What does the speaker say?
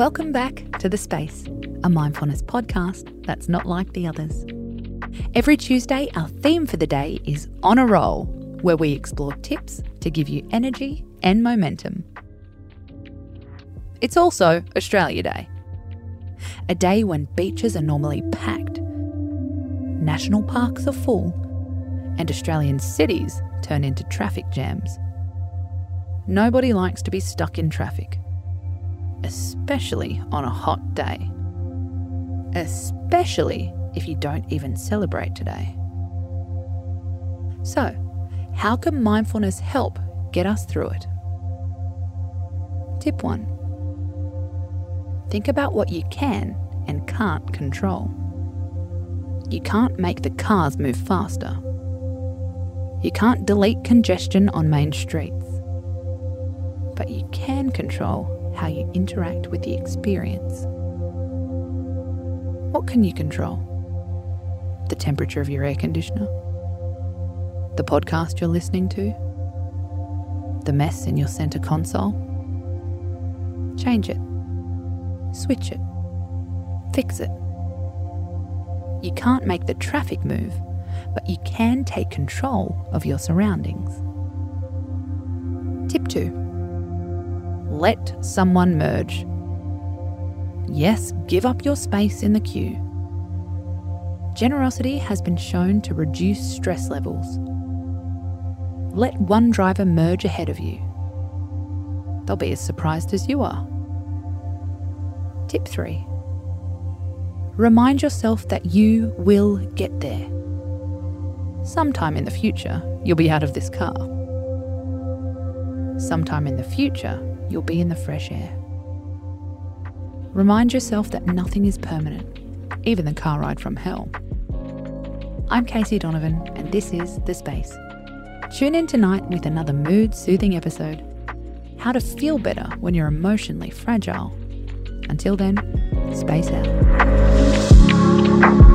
Welcome back to The Space, a mindfulness podcast that's not like the others. Every Tuesday, our theme for the day is On a Roll, where we explore tips to give you energy and momentum. It's also Australia Day, a day when beaches are normally packed, national parks are full, and Australian cities turn into traffic jams. Nobody likes to be stuck in traffic, especially on a hot day. Especially if you don't even celebrate today. So, how can mindfulness help get us through it? Tip 1 Think about what you can and can't control. You can't make the cars move faster. You can't delete congestion on main streets. But you can control how you interact with the experience. What can you control? The temperature of your air conditioner? The podcast you're listening to? The mess in your centre console? Change it. Switch it. Fix it. You can't make the traffic move, but you can take control of your surroundings. Tip 2 Let someone merge. Yes, give up your space in the queue. Generosity has been shown to reduce stress levels. Let one driver merge ahead of you. They'll be as surprised as you are. Tip 3 Remind yourself that you will get there. Sometime in the future, you'll be out of this car. Sometime in the future, you'll be in the fresh air. Remind yourself that nothing is permanent, even the car ride from hell. I'm Casey Donovan, and this is The Space. Tune in tonight with another mood soothing episode How to Feel Better When You're Emotionally Fragile. Until then, space out.